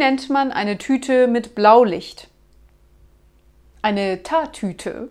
nennt man eine Tüte mit Blaulicht? Eine Tartüte.